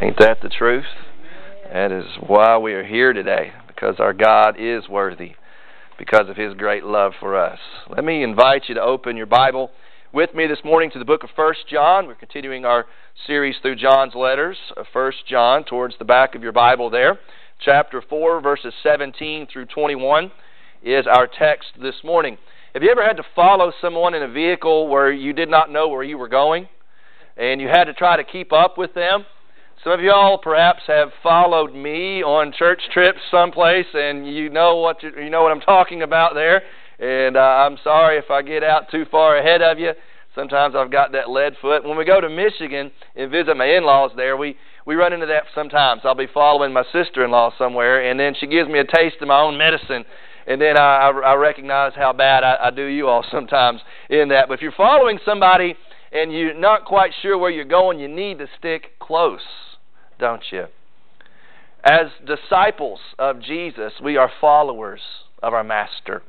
Ain't that the truth? That is why we are here today, because our God is worthy, because of His great love for us. Let me invite you to open your Bible with me this morning to the book of First John. We're continuing our series through John's letters, uh, First John, towards the back of your Bible there. Chapter 4, verses 17 through 21 is our text this morning. Have you ever had to follow someone in a vehicle where you did not know where you were going? And you had to try to keep up with them? Some of y'all perhaps have followed me on church trips someplace, and you know what you, you know what I'm talking about there. And uh, I'm sorry if I get out too far ahead of you. Sometimes I've got that lead foot. When we go to Michigan and visit my in-laws there, we we run into that sometimes. I'll be following my sister-in-law somewhere, and then she gives me a taste of my own medicine, and then I, I, recognize how bad I, I do you all sometimes in that. But if you're following somebody and you're not quite sure where you're going, you need to stick close don't you? As disciples of Jesus, we are followers of our Master.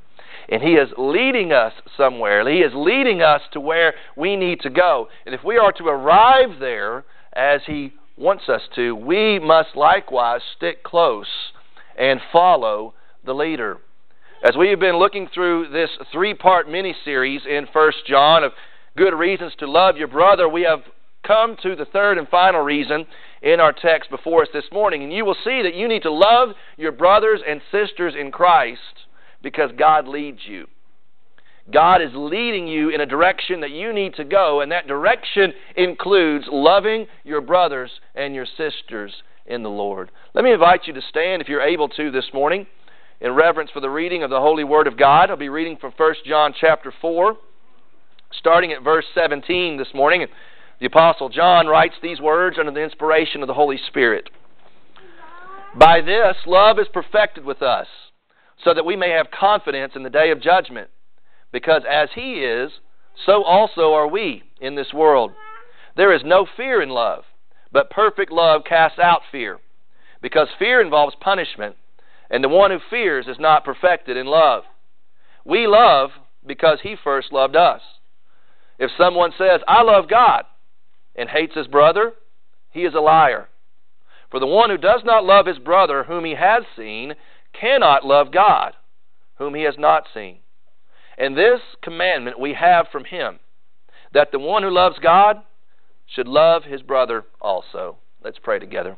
And He is leading us somewhere. He is leading us to where we need to go. And if we are to arrive there as He wants us to, we must likewise stick close and follow the leader. As we have been looking through this three part mini series in First John of good reasons to love your brother, we have come to the third and final reason in our text before us this morning. And you will see that you need to love your brothers and sisters in Christ because God leads you. God is leading you in a direction that you need to go, and that direction includes loving your brothers and your sisters in the Lord. Let me invite you to stand if you're able to this morning in reverence for the reading of the holy word of God. I'll be reading from 1 John chapter 4 starting at verse 17 this morning. The Apostle John writes these words under the inspiration of the Holy Spirit. By this, love is perfected with us, so that we may have confidence in the day of judgment. Because as He is, so also are we in this world. There is no fear in love, but perfect love casts out fear. Because fear involves punishment, and the one who fears is not perfected in love. We love because He first loved us. If someone says, I love God, and hates his brother, he is a liar. For the one who does not love his brother whom he has seen cannot love God whom he has not seen. And this commandment we have from him that the one who loves God should love his brother also. Let's pray together.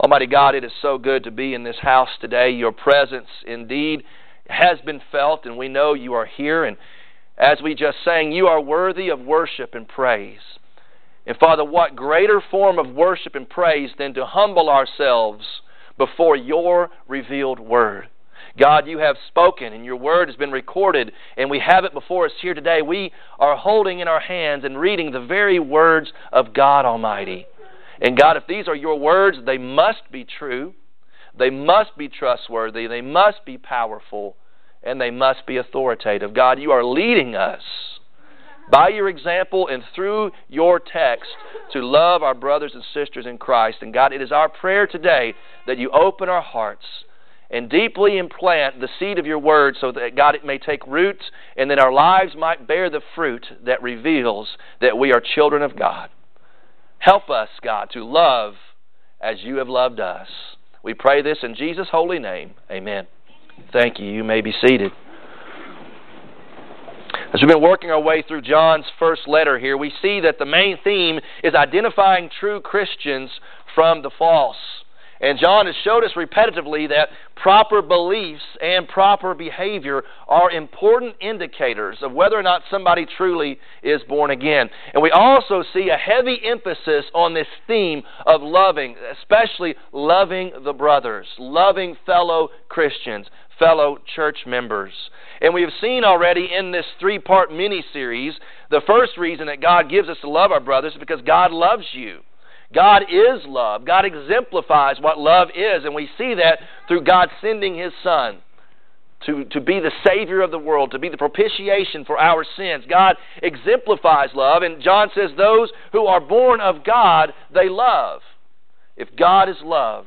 Almighty God, it is so good to be in this house today. Your presence indeed has been felt, and we know you are here. And as we just sang, you are worthy of worship and praise. And Father, what greater form of worship and praise than to humble ourselves before your revealed word? God, you have spoken and your word has been recorded, and we have it before us here today. We are holding in our hands and reading the very words of God Almighty. And God, if these are your words, they must be true, they must be trustworthy, they must be powerful, and they must be authoritative. God, you are leading us by your example and through your text to love our brothers and sisters in Christ. And God, it is our prayer today that you open our hearts and deeply implant the seed of your word so that, God, it may take root and that our lives might bear the fruit that reveals that we are children of God. Help us, God, to love as you have loved us. We pray this in Jesus' holy name. Amen. Thank you. You may be seated. As we've been working our way through John's first letter here, we see that the main theme is identifying true Christians from the false. And John has showed us repetitively that proper beliefs and proper behavior are important indicators of whether or not somebody truly is born again. And we also see a heavy emphasis on this theme of loving, especially loving the brothers, loving fellow Christians, fellow church members. And we have seen already in this three part mini series the first reason that God gives us to love our brothers is because God loves you. God is love. God exemplifies what love is, and we see that through God sending His Son to, to be the Savior of the world, to be the propitiation for our sins. God exemplifies love, and John says, Those who are born of God, they love. If God is love,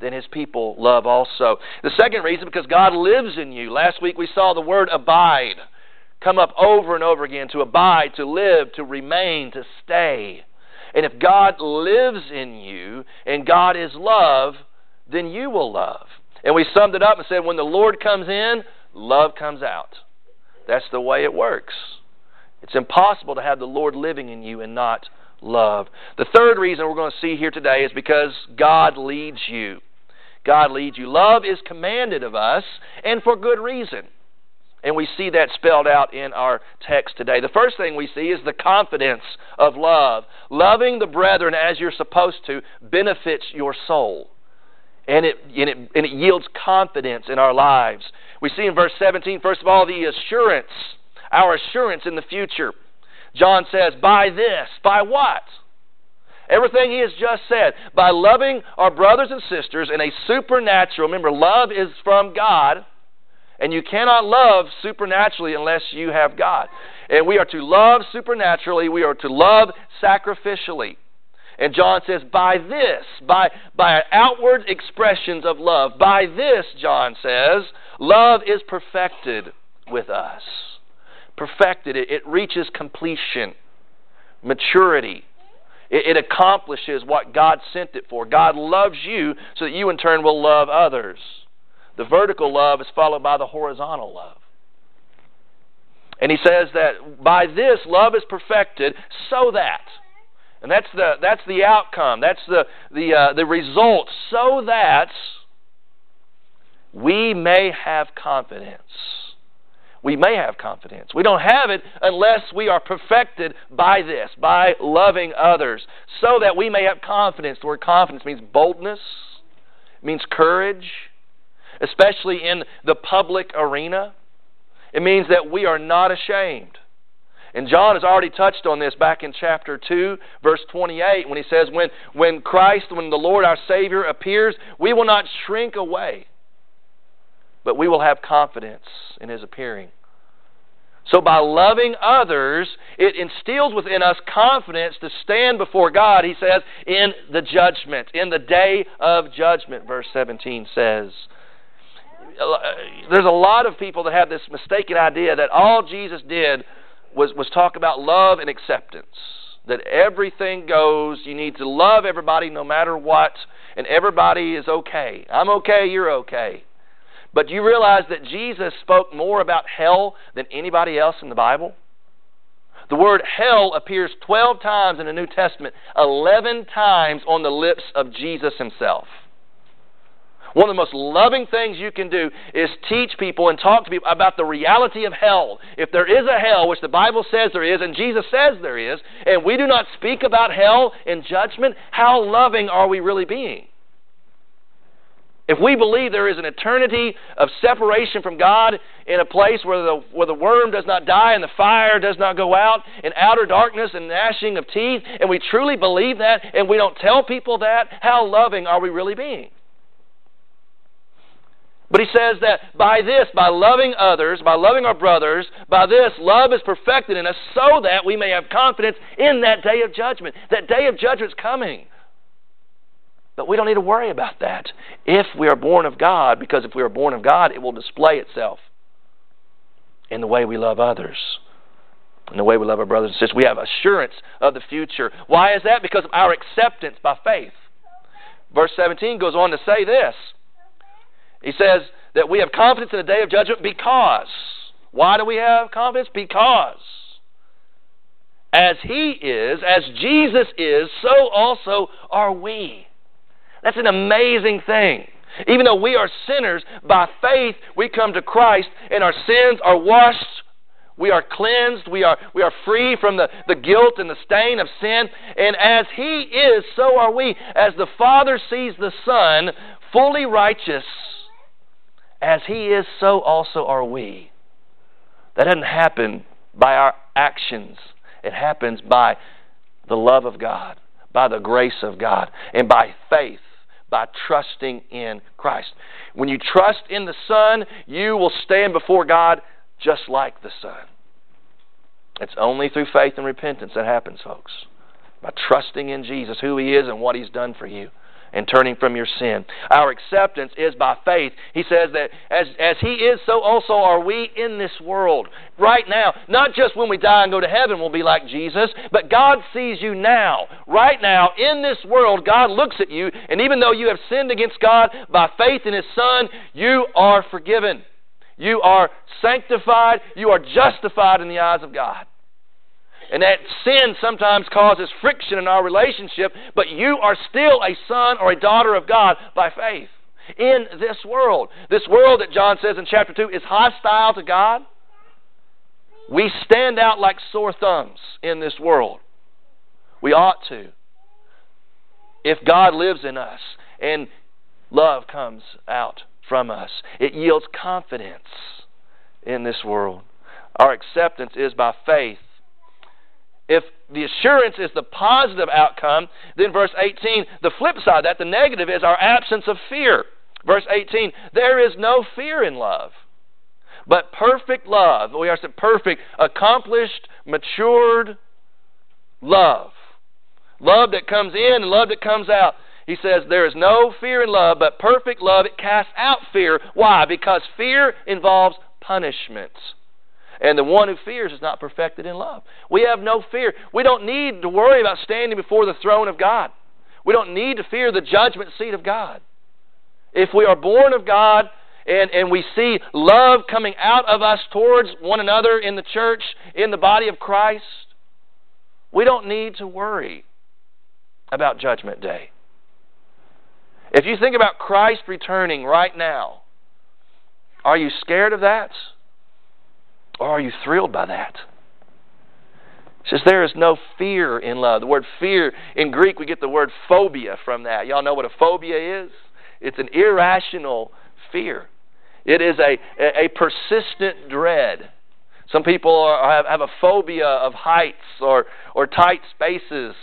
then his people love also. The second reason, because God lives in you. Last week we saw the word abide come up over and over again to abide, to live, to remain, to stay. And if God lives in you and God is love, then you will love. And we summed it up and said when the Lord comes in, love comes out. That's the way it works. It's impossible to have the Lord living in you and not love. The third reason we're going to see here today is because God leads you. God leads you. Love is commanded of us, and for good reason. And we see that spelled out in our text today. The first thing we see is the confidence of love. Loving the brethren as you're supposed to benefits your soul. And it, and it, and it yields confidence in our lives. We see in verse 17, first of all, the assurance, our assurance in the future. John says, By this, by what? Everything he has just said. By loving our brothers and sisters in a supernatural, remember, love is from God, and you cannot love supernaturally unless you have God. And we are to love supernaturally, we are to love sacrificially. And John says, by this, by, by outward expressions of love, by this, John says, love is perfected with us. Perfected, it, it reaches completion, maturity. It, it accomplishes what God sent it for. God loves you so that you in turn will love others. The vertical love is followed by the horizontal love. And he says that by this love is perfected so that and that's the that's the outcome. That's the the uh, the result so that we may have confidence. We may have confidence. We don't have it unless we are perfected by this, by loving others, so that we may have confidence. The word confidence means boldness, means courage, especially in the public arena. It means that we are not ashamed. And John has already touched on this back in chapter 2, verse 28, when he says, When, when Christ, when the Lord our Savior appears, we will not shrink away, but we will have confidence in his appearing. So, by loving others, it instills within us confidence to stand before God, he says, in the judgment, in the day of judgment, verse 17 says. There's a lot of people that have this mistaken idea that all Jesus did was, was talk about love and acceptance. That everything goes, you need to love everybody no matter what, and everybody is okay. I'm okay, you're okay. But do you realize that Jesus spoke more about hell than anybody else in the Bible? The word hell appears 12 times in the New Testament, 11 times on the lips of Jesus himself. One of the most loving things you can do is teach people and talk to people about the reality of hell. If there is a hell, which the Bible says there is, and Jesus says there is, and we do not speak about hell in judgment, how loving are we really being? If we believe there is an eternity of separation from God in a place where the, where the worm does not die and the fire does not go out, in outer darkness and gnashing of teeth, and we truly believe that and we don't tell people that, how loving are we really being? But he says that by this, by loving others, by loving our brothers, by this, love is perfected in us so that we may have confidence in that day of judgment. That day of judgment is coming. But we don't need to worry about that if we are born of God, because if we are born of God, it will display itself in the way we love others, in the way we love our brothers and sisters. We have assurance of the future. Why is that? Because of our acceptance by faith. Verse 17 goes on to say this he says that we have confidence in the day of judgment because. Why do we have confidence? Because. As He is, as Jesus is, so also are we. That's an amazing thing. Even though we are sinners, by faith we come to Christ and our sins are washed. We are cleansed. We are, we are free from the, the guilt and the stain of sin. And as He is, so are we. As the Father sees the Son fully righteous as He is, so also are we. That doesn't happen by our actions, it happens by the love of God, by the grace of God, and by faith, by trusting in Christ. When you trust in the Son, you will stand before God just like the Son. It's only through faith and repentance that happens, folks. By trusting in Jesus, who He is, and what He's done for you. And turning from your sin. Our acceptance is by faith. He says that as, as He is, so also are we in this world. Right now. Not just when we die and go to heaven, we'll be like Jesus, but God sees you now. Right now, in this world, God looks at you, and even though you have sinned against God by faith in His Son, you are forgiven. You are sanctified. You are justified in the eyes of God. And that sin sometimes causes friction in our relationship, but you are still a son or a daughter of God by faith in this world. This world that John says in chapter 2 is hostile to God. We stand out like sore thumbs in this world. We ought to. If God lives in us and love comes out from us, it yields confidence in this world. Our acceptance is by faith if the assurance is the positive outcome, then verse 18, the flip side that, the negative, is our absence of fear. Verse 18, there is no fear in love, but perfect love. We are said perfect, accomplished, matured love. Love that comes in and love that comes out. He says, There is no fear in love, but perfect love, it casts out fear. Why? Because fear involves punishment. And the one who fears is not perfected in love. We have no fear. We don't need to worry about standing before the throne of God. We don't need to fear the judgment seat of God. If we are born of God and, and we see love coming out of us towards one another in the church, in the body of Christ, we don't need to worry about Judgment Day. If you think about Christ returning right now, are you scared of that? Or are you thrilled by that? It says there is no fear in love. The word fear in Greek, we get the word phobia from that. Y'all know what a phobia is? It's an irrational fear. It is a, a, persistent dread. Some people are, have, have a phobia of heights or, or tight spaces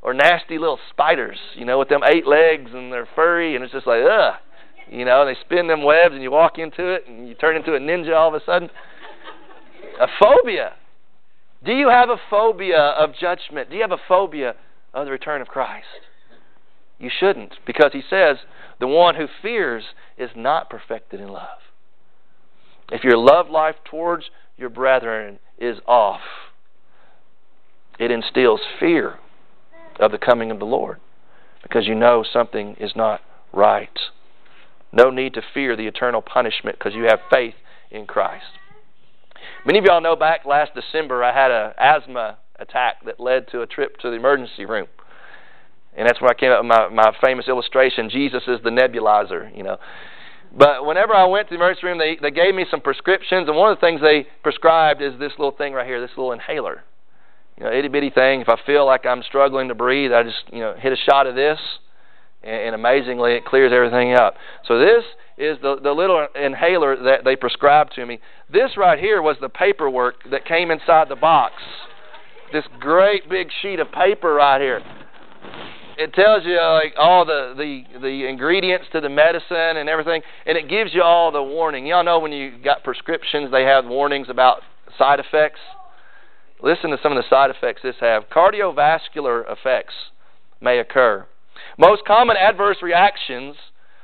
or nasty little spiders, you know, with them eight legs and they're furry and it's just like, ugh. You know, they spin them webs and you walk into it and you turn into a ninja all of a sudden. A phobia. Do you have a phobia of judgment? Do you have a phobia of the return of Christ? You shouldn't, because he says, the one who fears is not perfected in love. If your love life towards your brethren is off, it instills fear of the coming of the Lord because you know something is not right. No need to fear the eternal punishment because you have faith in Christ. Many of y'all know back last December I had an asthma attack that led to a trip to the emergency room. And that's where I came up with my, my famous illustration, Jesus is the nebulizer, you know. But whenever I went to the emergency room, they, they gave me some prescriptions, and one of the things they prescribed is this little thing right here, this little inhaler. You know, itty bitty thing. If I feel like I'm struggling to breathe, I just, you know, hit a shot of this, and, and amazingly it clears everything up. So this is the, the little inhaler that they prescribed to me. This right here was the paperwork that came inside the box. This great big sheet of paper right here. It tells you like all the, the, the ingredients to the medicine and everything, and it gives you all the warning. Y'all know when you got prescriptions, they have warnings about side effects. Listen to some of the side effects this have. Cardiovascular effects may occur. Most common adverse reactions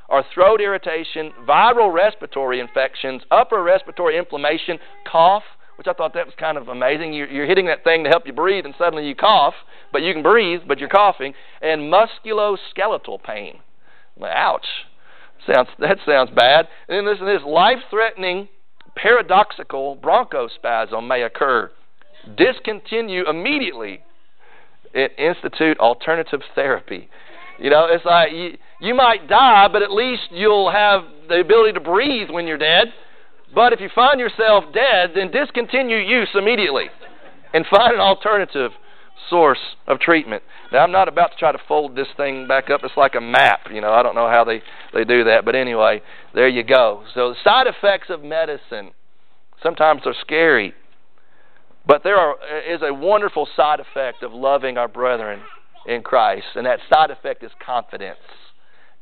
are throat irritation, viral respiratory infections, upper respiratory inflammation, cough, which I thought that was kind of amazing. You're, you're, hitting that thing to help you breathe, and suddenly you cough, but you can breathe, but you're coughing, and musculoskeletal pain. Ouch. Sounds, that sounds bad. And then listen to this life-threatening paradoxical bronchospasm may occur. Discontinue immediately and institute alternative therapy. You know, it's like you, you might die, but at least you'll have the ability to breathe when you're dead. But if you find yourself dead, then discontinue use immediately and find an alternative source of treatment. Now, I'm not about to try to fold this thing back up. It's like a map. You know, I don't know how they, they do that. But anyway, there you go. So, the side effects of medicine sometimes are scary. But there are, is a wonderful side effect of loving our brethren in Christ, and that side effect is confidence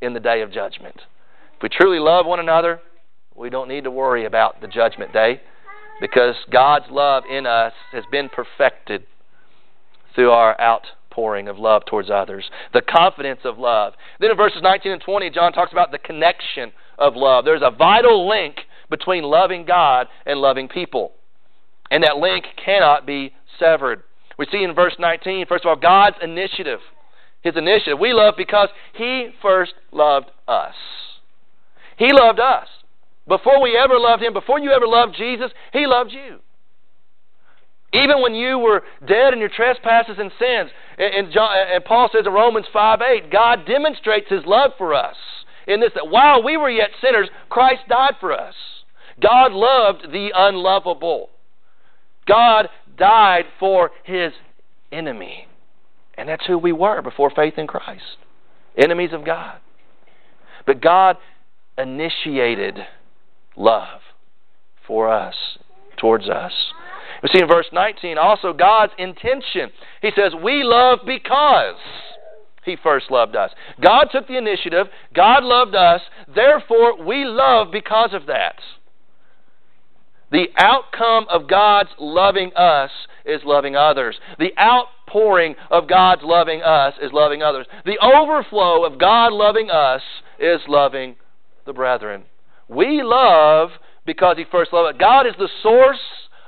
in the day of judgment. If we truly love one another, we don't need to worry about the judgment day because God's love in us has been perfected through our outpouring of love towards others, the confidence of love. Then in verses 19 and 20, John talks about the connection of love. There's a vital link between loving God and loving people. And that link cannot be severed. We see in verse 19, first of all, God's initiative. His initiative. We love because He first loved us. He loved us. Before we ever loved Him, before you ever loved Jesus, He loved you. Even when you were dead in your trespasses and sins, and, John, and Paul says in Romans 5 8, God demonstrates His love for us in this that while we were yet sinners, Christ died for us. God loved the unlovable. God died for His enemy. And that's who we were before faith in Christ enemies of God. But God initiated love for us, towards us. We see in verse 19 also God's intention. He says, We love because He first loved us. God took the initiative. God loved us. Therefore, we love because of that. The outcome of God's loving us is loving others. The outpouring of God's loving us is loving others. The overflow of God loving us is loving the brethren. We love because He first loved us. God is the source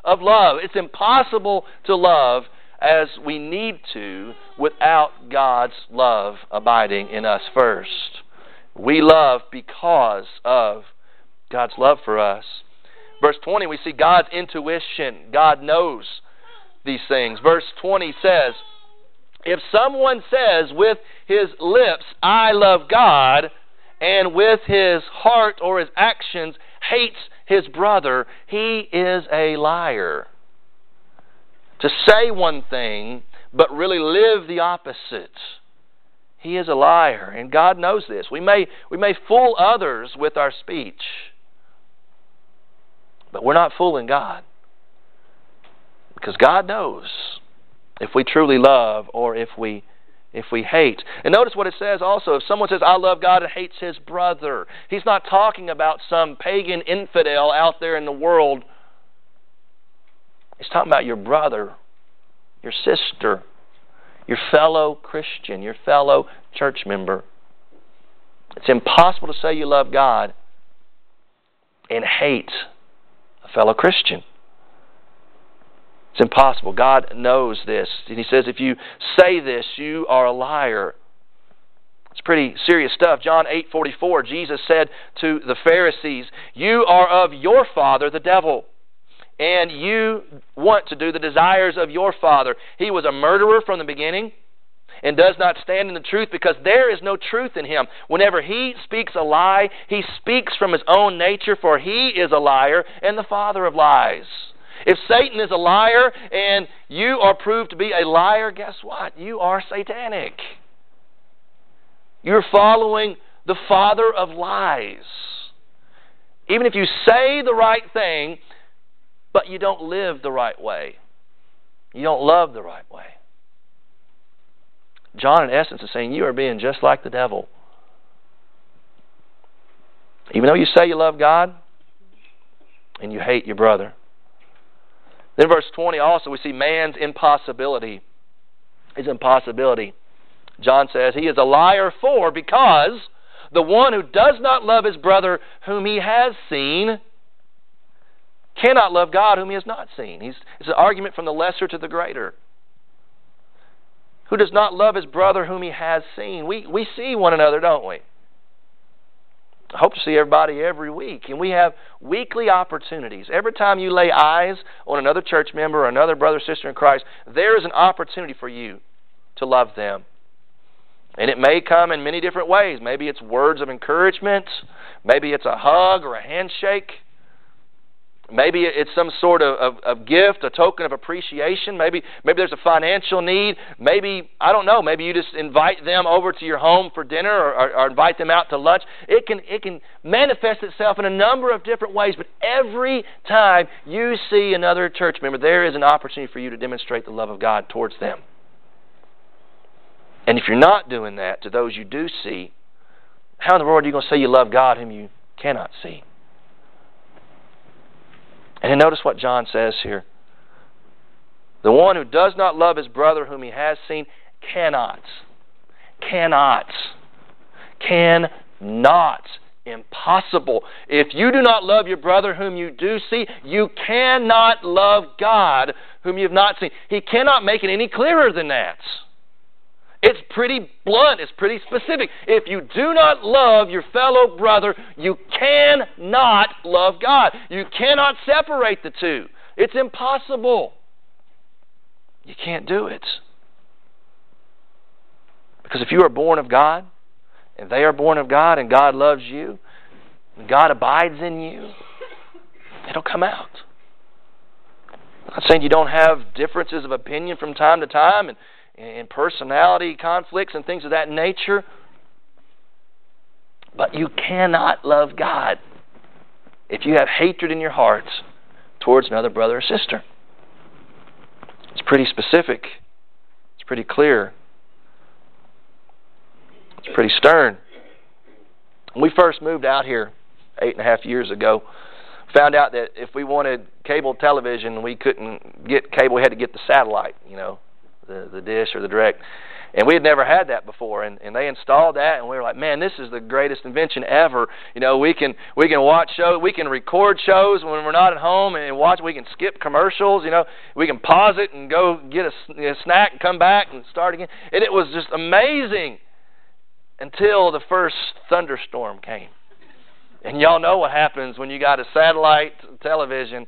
of love. It's impossible to love as we need to without God's love abiding in us first. We love because of God's love for us. Verse 20, we see God's intuition. God knows these things. Verse 20 says, If someone says with his lips, I love God, and with his heart or his actions hates his brother, he is a liar. To say one thing, but really live the opposite, he is a liar. And God knows this. We may, we may fool others with our speech, but we're not fooling God. Because God knows if we truly love or if we if we hate. And notice what it says also. If someone says, I love God and hates his brother, he's not talking about some pagan infidel out there in the world. He's talking about your brother, your sister, your fellow Christian, your fellow church member. It's impossible to say you love God and hate fellow Christian. It's impossible. God knows this. And He says, if you say this, you are a liar. It's pretty serious stuff. John 8:44, Jesus said to the Pharisees, "You are of your father the devil, and you want to do the desires of your father. He was a murderer from the beginning." And does not stand in the truth because there is no truth in him. Whenever he speaks a lie, he speaks from his own nature, for he is a liar and the father of lies. If Satan is a liar and you are proved to be a liar, guess what? You are satanic. You're following the father of lies. Even if you say the right thing, but you don't live the right way, you don't love the right way. John, in essence, is saying you are being just like the devil. Even though you say you love God and you hate your brother. Then verse 20 also we see man's impossibility. His impossibility. John says, He is a liar for because the one who does not love his brother whom he has seen cannot love God whom he has not seen. He's, it's an argument from the lesser to the greater. Who does not love his brother whom he has seen? We, we see one another, don't we? I hope to see everybody every week. And we have weekly opportunities. Every time you lay eyes on another church member or another brother sister in Christ, there is an opportunity for you to love them. And it may come in many different ways. Maybe it's words of encouragement, maybe it's a hug or a handshake. Maybe it's some sort of, of, of, gift, a token of appreciation. Maybe maybe there's a financial need. Maybe I don't know. Maybe you just invite them over to your home for dinner or, or, or invite them out to lunch. It can it can manifest itself in a number of different ways. But every time you see another church member, there is an opportunity for you to demonstrate the love of God towards them. And if you're not doing that to those you do see, how in the world are you going to say you love God whom you cannot see? And notice what John says here. The one who does not love his brother whom he has seen cannot. Cannot. Cannot. Impossible. If you do not love your brother whom you do see, you cannot love God whom you have not seen. He cannot make it any clearer than that. It's pretty blunt, it's pretty specific. If you do not love your fellow brother, you cannot love God. You cannot separate the two. It's impossible. You can't do it. Because if you are born of God, and they are born of God, and God loves you, and God abides in you, it'll come out. I'm not saying you don't have differences of opinion from time to time and, and personality conflicts and things of that nature, but you cannot love God if you have hatred in your hearts towards another brother or sister. It's pretty specific. It's pretty clear. It's pretty stern. When we first moved out here eight and a half years ago, found out that if we wanted cable television, we couldn't get cable. We had to get the satellite, you know, the the dish or the direct. And we had never had that before, and, and they installed that, and we were like, "Man, this is the greatest invention ever!" You know, we can we can watch shows, we can record shows when we're not at home, and watch. We can skip commercials. You know, we can pause it and go get a, a snack and come back and start again. And it was just amazing until the first thunderstorm came. And y'all know what happens when you got a satellite television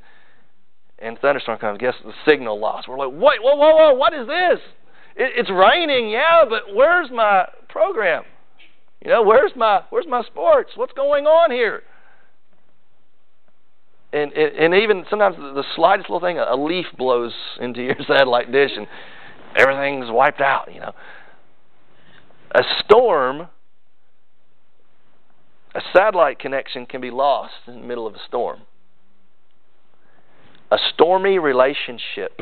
and thunderstorm comes. Guess the signal lost. We're like, wait, whoa, whoa, whoa, what is this? It, it's raining, yeah, but where's my program? You know, where's my where's my sports? What's going on here? And and, and even sometimes the, the slightest little thing, a leaf blows into your satellite dish, and everything's wiped out. You know, a storm a satellite connection can be lost in the middle of a storm. A stormy relationship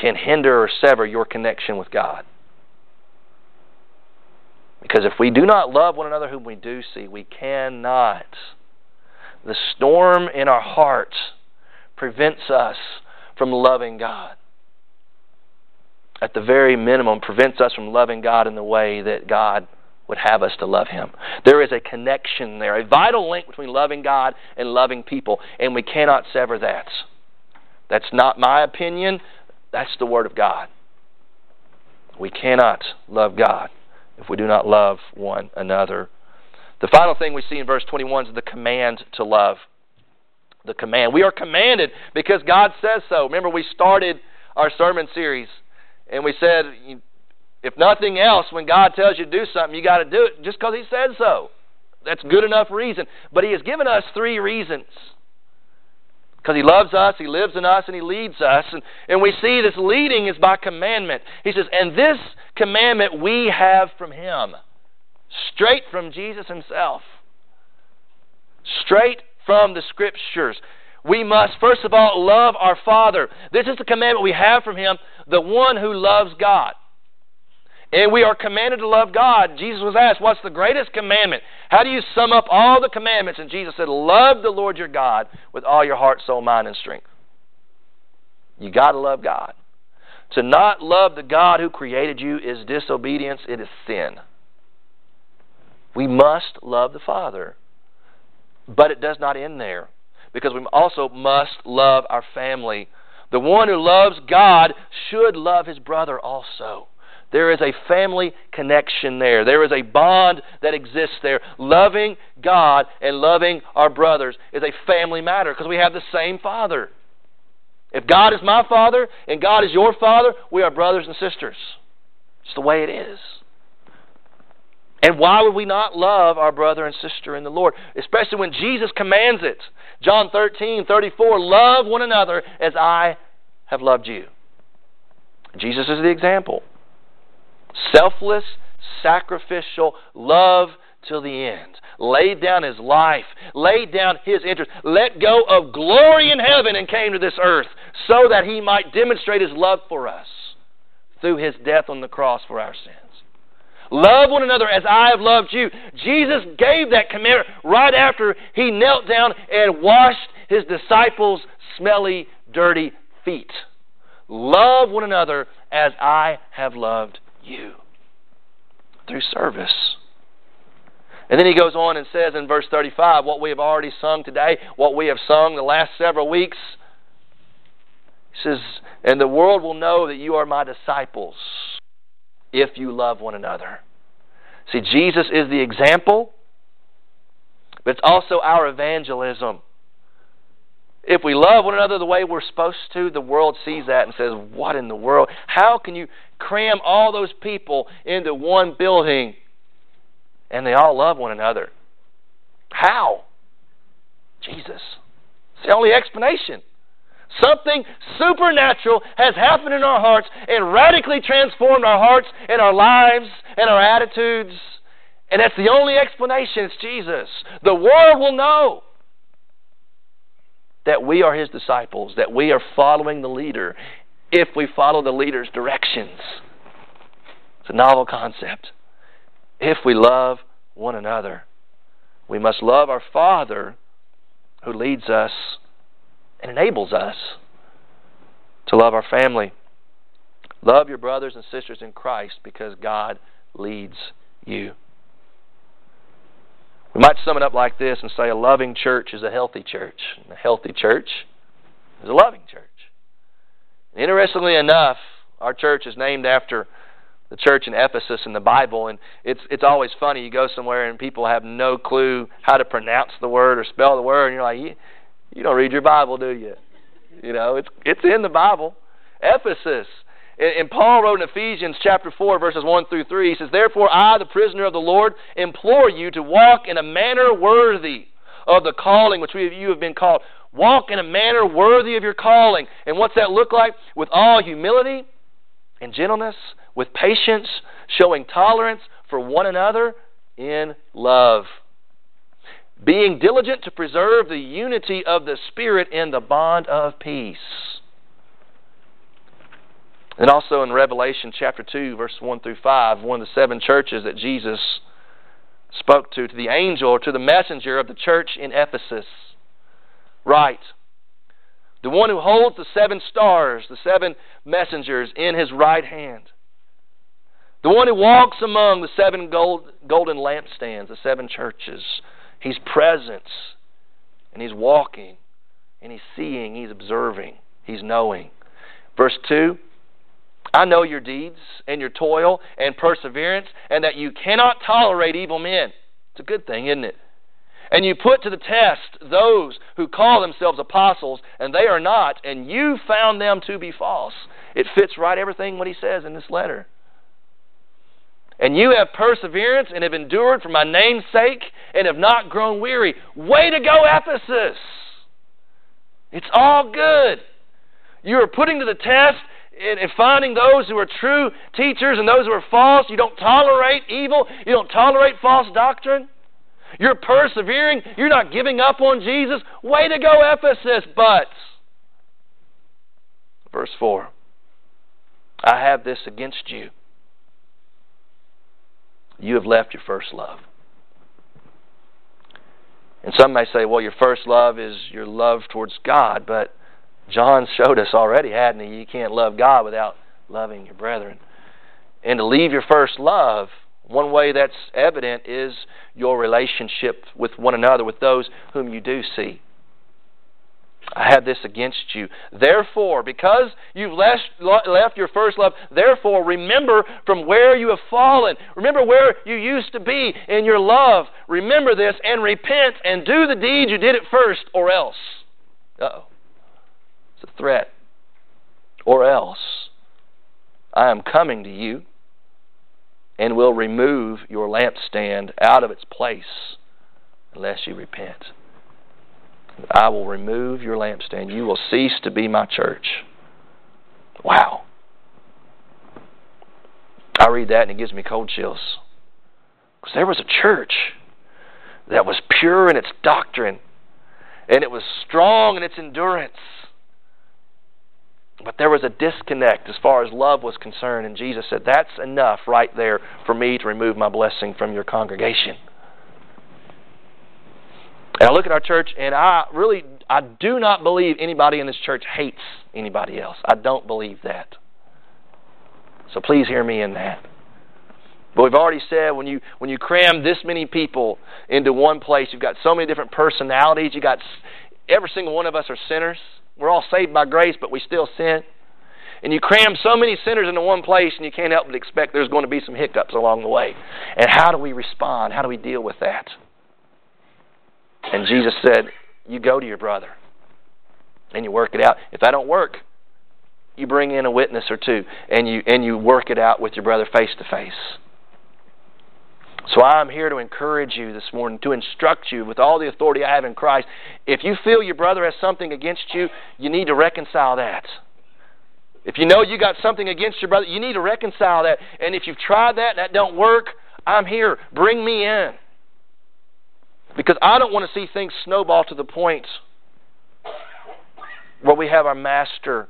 can hinder or sever your connection with God. Because if we do not love one another whom we do see, we cannot. The storm in our hearts prevents us from loving God. At the very minimum, prevents us from loving God in the way that God would have us to love Him. There is a connection there, a vital link between loving God and loving people, and we cannot sever that. That's not my opinion, that's the Word of God. We cannot love God if we do not love one another. The final thing we see in verse 21 is the command to love. The command. We are commanded because God says so. Remember, we started our sermon series and we said if nothing else, when God tells you to do something, you got to do it just because He said so. That's good enough reason. But He has given us three reasons. Because He loves us, He lives in us, and He leads us. And, and we see this leading is by commandment. He says, And this commandment we have from Him, straight from Jesus Himself, straight from the Scriptures. We must, first of all, love our Father. This is the commandment we have from Him, the one who loves God. And we are commanded to love God. Jesus was asked, What's the greatest commandment? How do you sum up all the commandments? And Jesus said, Love the Lord your God with all your heart, soul, mind, and strength. You got to love God. To not love the God who created you is disobedience, it is sin. We must love the Father. But it does not end there because we also must love our family. The one who loves God should love his brother also. There is a family connection there. There is a bond that exists there. Loving God and loving our brothers is a family matter because we have the same Father. If God is my Father and God is your Father, we are brothers and sisters. It's the way it is. And why would we not love our brother and sister in the Lord? Especially when Jesus commands it. John 13, 34, love one another as I have loved you. Jesus is the example. Selfless, sacrificial love till the end. Laid down his life, laid down his interest, let go of glory in heaven and came to this earth so that he might demonstrate his love for us through his death on the cross for our sins. Love one another as I have loved you. Jesus gave that commandment right after he knelt down and washed his disciples' smelly, dirty feet. love one another as I have loved you. Through service. And then he goes on and says in verse 35 what we have already sung today, what we have sung the last several weeks. He says, And the world will know that you are my disciples if you love one another. See, Jesus is the example, but it's also our evangelism. If we love one another the way we're supposed to, the world sees that and says, What in the world? How can you cram all those people into one building and they all love one another? How? Jesus. It's the only explanation. Something supernatural has happened in our hearts and radically transformed our hearts and our lives and our attitudes. And that's the only explanation. It's Jesus. The world will know that we are his disciples, that we are following the leader if we follow the leader's directions. It's a novel concept. If we love one another, we must love our Father who leads us and enables us to love our family. Love your brothers and sisters in Christ because God leads you. We might sum it up like this and say a loving church is a healthy church. And a healthy church is a loving church. Interestingly enough, our church is named after the church in Ephesus in the Bible, and it's it's always funny. You go somewhere and people have no clue how to pronounce the word or spell the word, and you're like, you don't read your Bible, do you? You know, it's it's in the Bible. Ephesus. And, Paul wrote in Ephesians chapter 4, verses 1 through 3, he says, Therefore I, the prisoner of the Lord, implore you to walk in a manner worthy of the calling which you have been called. Walk in a manner worthy of your calling. And what's that look like? With all humility and gentleness, with patience, showing tolerance for one another in love being diligent to preserve the unity of the Spirit in the bond of peace. And also in Revelation chapter 2, verse 1 through 5, one of the seven churches that Jesus spoke to, to the angel or to the messenger of the church in Ephesus, write, The one who holds the seven stars, the seven messengers in his right hand, the one who walks among the seven gold, golden lampstands, the seven churches, He's present and he's walking and he's seeing, he's observing, he's knowing. Verse 2 I know your deeds and your toil and perseverance, and that you cannot tolerate evil men. It's a good thing, isn't it? And you put to the test those who call themselves apostles, and they are not, and you found them to be false. It fits right everything what he says in this letter. And you have perseverance and have endured for my name's sake and have not grown weary. Way to go, Ephesus! It's all good. You are putting to the test and finding those who are true teachers and those who are false. You don't tolerate evil. You don't tolerate false doctrine. You're persevering. You're not giving up on Jesus. Way to go, Ephesus. But, verse 4 I have this against you you have left your first love. And some may say, well, your first love is your love towards God, but John showed us already, hadn't he? You can't love God without loving your brethren. And to leave your first love, one way that's evident is your relationship with one another, with those whom you do see. I have this against you. Therefore, because you've left, your first love, therefore remember from where you have fallen. Remember where you used to be in your love. Remember this and repent and do the deeds you did at first, or else. oh. It's a threat. Or else I am coming to you and will remove your lampstand out of its place unless you repent. I will remove your lampstand. You will cease to be my church. Wow. I read that and it gives me cold chills. Because there was a church that was pure in its doctrine, and it was strong in its endurance. But there was a disconnect as far as love was concerned, and Jesus said, That's enough right there for me to remove my blessing from your congregation. And I look at our church, and I really I do not believe anybody in this church hates anybody else. I don't believe that. So please hear me in that. But we've already said when you when you cram this many people into one place, you've got so many different personalities. You got every single one of us are sinners. We're all saved by grace, but we still sin. And you cram so many sinners into one place, and you can't help but expect there's going to be some hiccups along the way. And how do we respond? How do we deal with that? And Jesus said, You go to your brother and you work it out. If that don't work, you bring in a witness or two and you and you work it out with your brother face to face. So I'm here to encourage you this morning, to instruct you with all the authority I have in Christ. If you feel your brother has something against you, you need to reconcile that. If you know you got something against your brother, you need to reconcile that. And if you've tried that and that don't work, I'm here. Bring me in. Because I don't want to see things snowball to the point where we have our master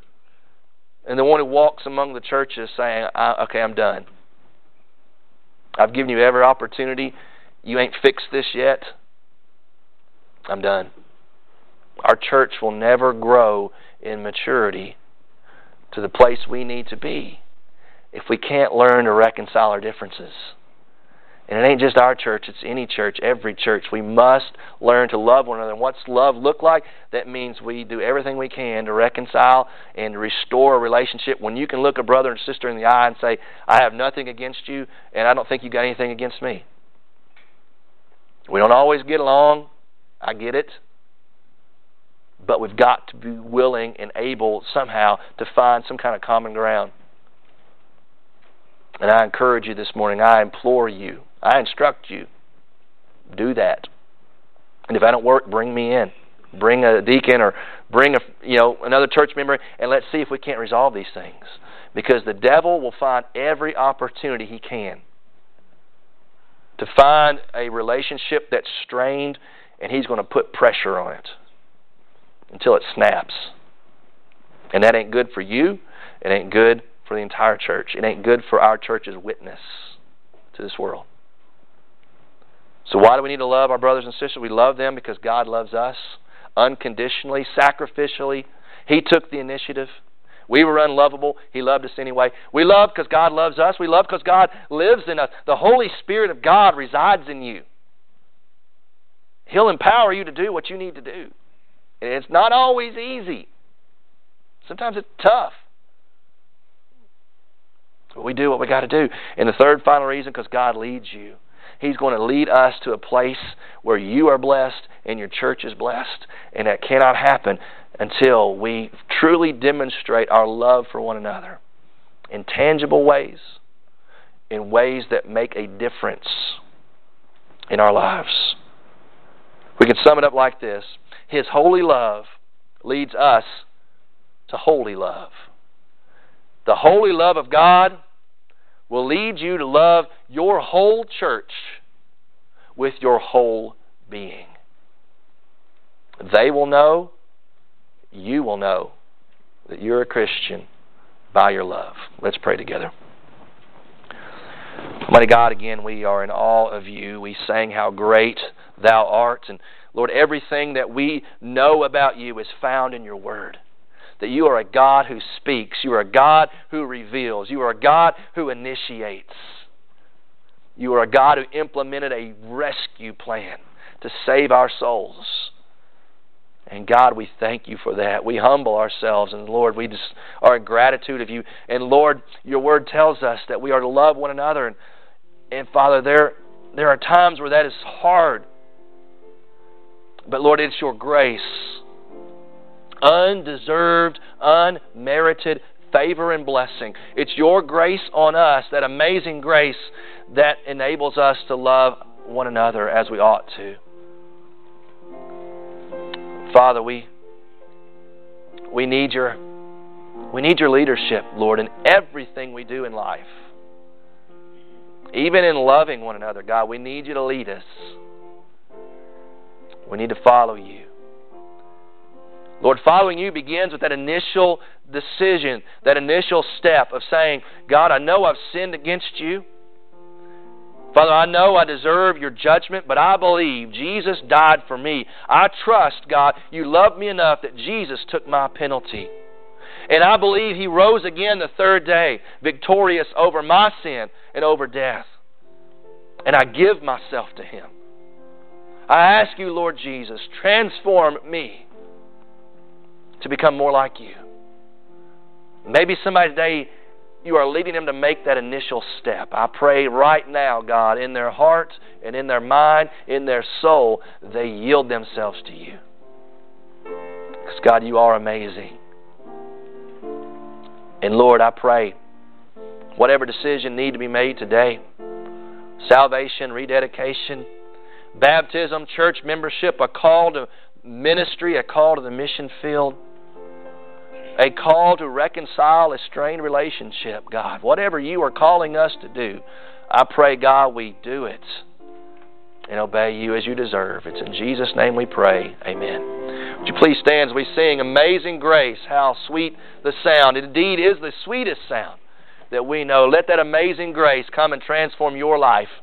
and the one who walks among the churches saying, okay, I'm done. I've given you every opportunity. You ain't fixed this yet. I'm done. Our church will never grow in maturity to the place we need to be if we can't learn to reconcile our differences. And it ain't just our church, it's any church, every church. We must learn to love one another. And what's love look like? That means we do everything we can to reconcile and to restore a relationship. When you can look a brother and sister in the eye and say, I have nothing against you, and I don't think you got anything against me. We don't always get along. I get it. But we've got to be willing and able somehow to find some kind of common ground. And I encourage you this morning, I implore you I instruct you. Do that. And if I don't work, bring me in. Bring a deacon or bring a you know another church member and let's see if we can't resolve these things. Because the devil will find every opportunity he can to find a relationship that's strained and he's going to put pressure on it until it snaps. And that ain't good for you. It ain't good for the entire church. It ain't good for our church's witness to this world. So, why do we need to love our brothers and sisters? We love them because God loves us unconditionally, sacrificially. He took the initiative. We were unlovable. He loved us anyway. We love because God loves us. We love because God lives in us. The Holy Spirit of God resides in you. He'll empower you to do what you need to do. And it's not always easy. Sometimes it's tough. But we do what we got to do. And the third final reason, because God leads you. He's going to lead us to a place where you are blessed and your church is blessed. And that cannot happen until we truly demonstrate our love for one another in tangible ways, in ways that make a difference in our lives. We can sum it up like this His holy love leads us to holy love. The holy love of God will lead you to love your whole church with your whole being. They will know, you will know that you're a Christian by your love. Let's pray together. Almighty God, again, we are in awe of you. We sang how great thou art. And Lord, everything that we know about you is found in your word that you are a God who speaks, you are a God who reveals, you are a God who initiates. You are a God who implemented a rescue plan to save our souls. And God, we thank you for that. We humble ourselves, and Lord, we just are in gratitude of you. And Lord, your word tells us that we are to love one another. And, and Father, there, there are times where that is hard. But Lord, it's your grace undeserved, unmerited favor and blessing. It's your grace on us, that amazing grace that enables us to love one another as we ought to. Father, we we need your we need your leadership, Lord, in everything we do in life. Even in loving one another, God, we need you to lead us. We need to follow you. Lord, following you begins with that initial decision, that initial step of saying, God, I know I've sinned against you. Father, I know I deserve your judgment, but I believe Jesus died for me. I trust, God, you love me enough that Jesus took my penalty. And I believe he rose again the third day, victorious over my sin and over death. And I give myself to him. I ask you, Lord Jesus, transform me to become more like you. Maybe somebody today, you are leading them to make that initial step. I pray right now, God, in their heart and in their mind, in their soul, they yield themselves to you. Because, God, you are amazing. And Lord, I pray whatever decision need to be made today, salvation, rededication, baptism, church membership, a call to ministry, a call to the mission field, a call to reconcile a strained relationship, God. Whatever you are calling us to do, I pray, God, we do it and obey you as you deserve. It's in Jesus' name we pray. Amen. Would you please stand as we sing Amazing Grace? How sweet the sound. It indeed is the sweetest sound that we know. Let that amazing grace come and transform your life.